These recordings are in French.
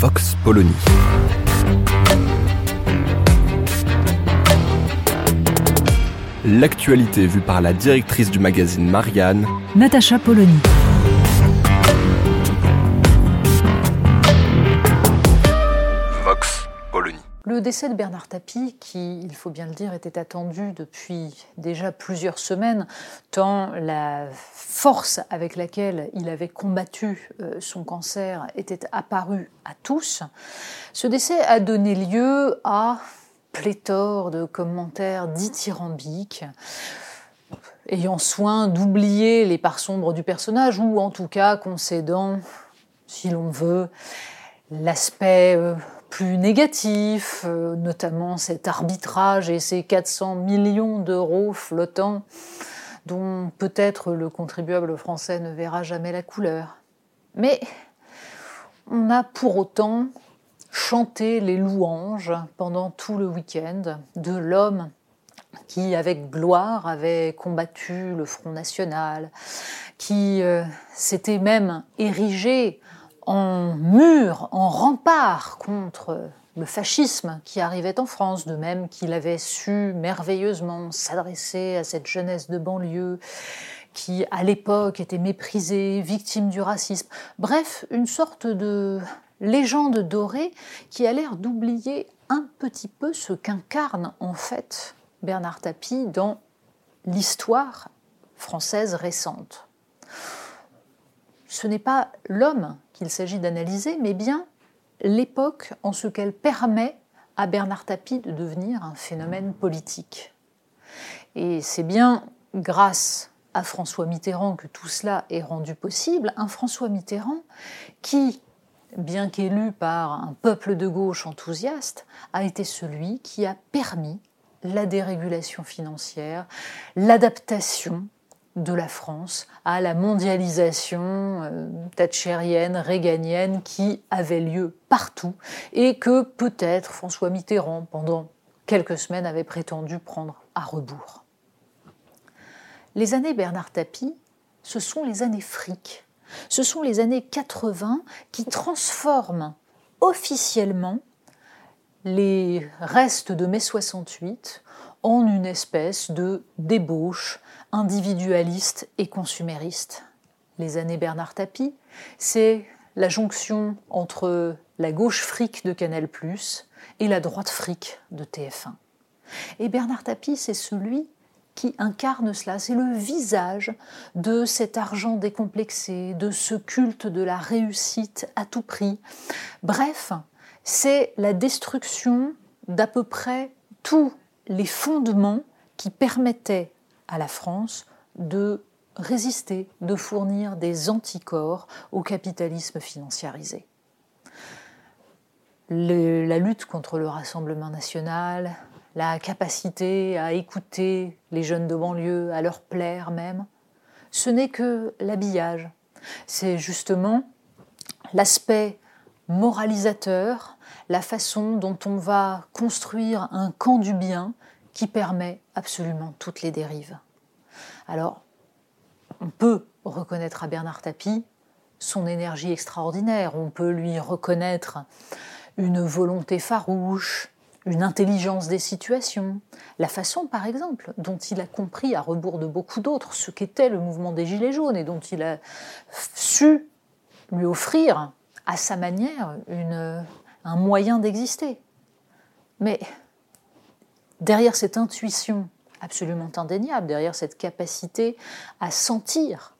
Vox Polony. L'actualité vue par la directrice du magazine Marianne, Natacha Polony. Vox Polony. Le décès de Bernard Tapie, qui, il faut bien le dire, était attendu depuis déjà plusieurs semaines, tant la force avec laquelle il avait combattu euh, son cancer était apparue à tous, ce décès a donné lieu à pléthore de commentaires dithyrambiques, ayant soin d'oublier les parts sombres du personnage, ou en tout cas concédant, si l'on veut, l'aspect euh, plus négatif, euh, notamment cet arbitrage et ces 400 millions d'euros flottants dont peut-être le contribuable français ne verra jamais la couleur. Mais on a pour autant chanté les louanges pendant tout le week-end de l'homme qui, avec gloire, avait combattu le Front National, qui euh, s'était même érigé en mur, en rempart contre le fascisme qui arrivait en France, de même qu'il avait su merveilleusement s'adresser à cette jeunesse de banlieue qui, à l'époque, était méprisée, victime du racisme. Bref, une sorte de légende dorée qui a l'air d'oublier un petit peu ce qu'incarne en fait Bernard Tapie dans l'histoire française récente ce n'est pas l'homme qu'il s'agit d'analyser, mais bien l'époque en ce qu'elle permet à Bernard Tapie de devenir un phénomène politique. Et c'est bien grâce à François Mitterrand que tout cela est rendu possible, un François Mitterrand qui, bien qu'élu par un peuple de gauche enthousiaste, a été celui qui a permis la dérégulation financière, l'adaptation de la France à la mondialisation euh, thatchérienne, réganienne qui avait lieu partout et que peut-être François Mitterrand, pendant quelques semaines, avait prétendu prendre à rebours. Les années Bernard Tapie, ce sont les années fric. Ce sont les années 80 qui transforment officiellement les restes de mai 68 en une espèce de débauche individualiste et consumériste. Les années Bernard Tapie, c'est la jonction entre la gauche fric de Canal+, et la droite fric de TF1. Et Bernard Tapie, c'est celui qui incarne cela, c'est le visage de cet argent décomplexé, de ce culte de la réussite à tout prix. Bref, c'est la destruction d'à peu près tous les fondements qui permettaient à la France de résister, de fournir des anticorps au capitalisme financiarisé. la lutte contre le Rassemblement national, la capacité à écouter les jeunes de banlieue, à leur plaire même, ce n'est que l'habillage. C'est justement l'aspect moralisateur, la façon dont on va construire un camp du bien qui permet absolument toutes les dérives. Alors, on peut reconnaître à Bernard Tapie son énergie extraordinaire, on peut lui reconnaître une volonté farouche, une intelligence des situations, la façon par exemple dont il a compris à rebours de beaucoup d'autres ce qu'était le mouvement des Gilets jaunes et dont il a su lui offrir à sa manière un moyen d'exister. Mais derrière cette intuition absolument indéniable, derrière cette capacité à sentir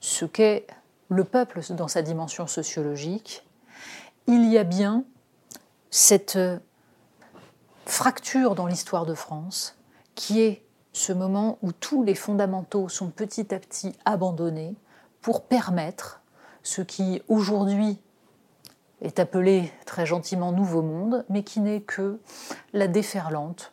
ce qu'est le peuple dans sa dimension sociologique, il y a bien cette fracture dans l'histoire de France qui est ce moment où tous les fondamentaux sont petit à petit abandonnés pour permettre ce qui aujourd'hui est appelé très gentiment Nouveau Monde, mais qui n'est que la déferlante,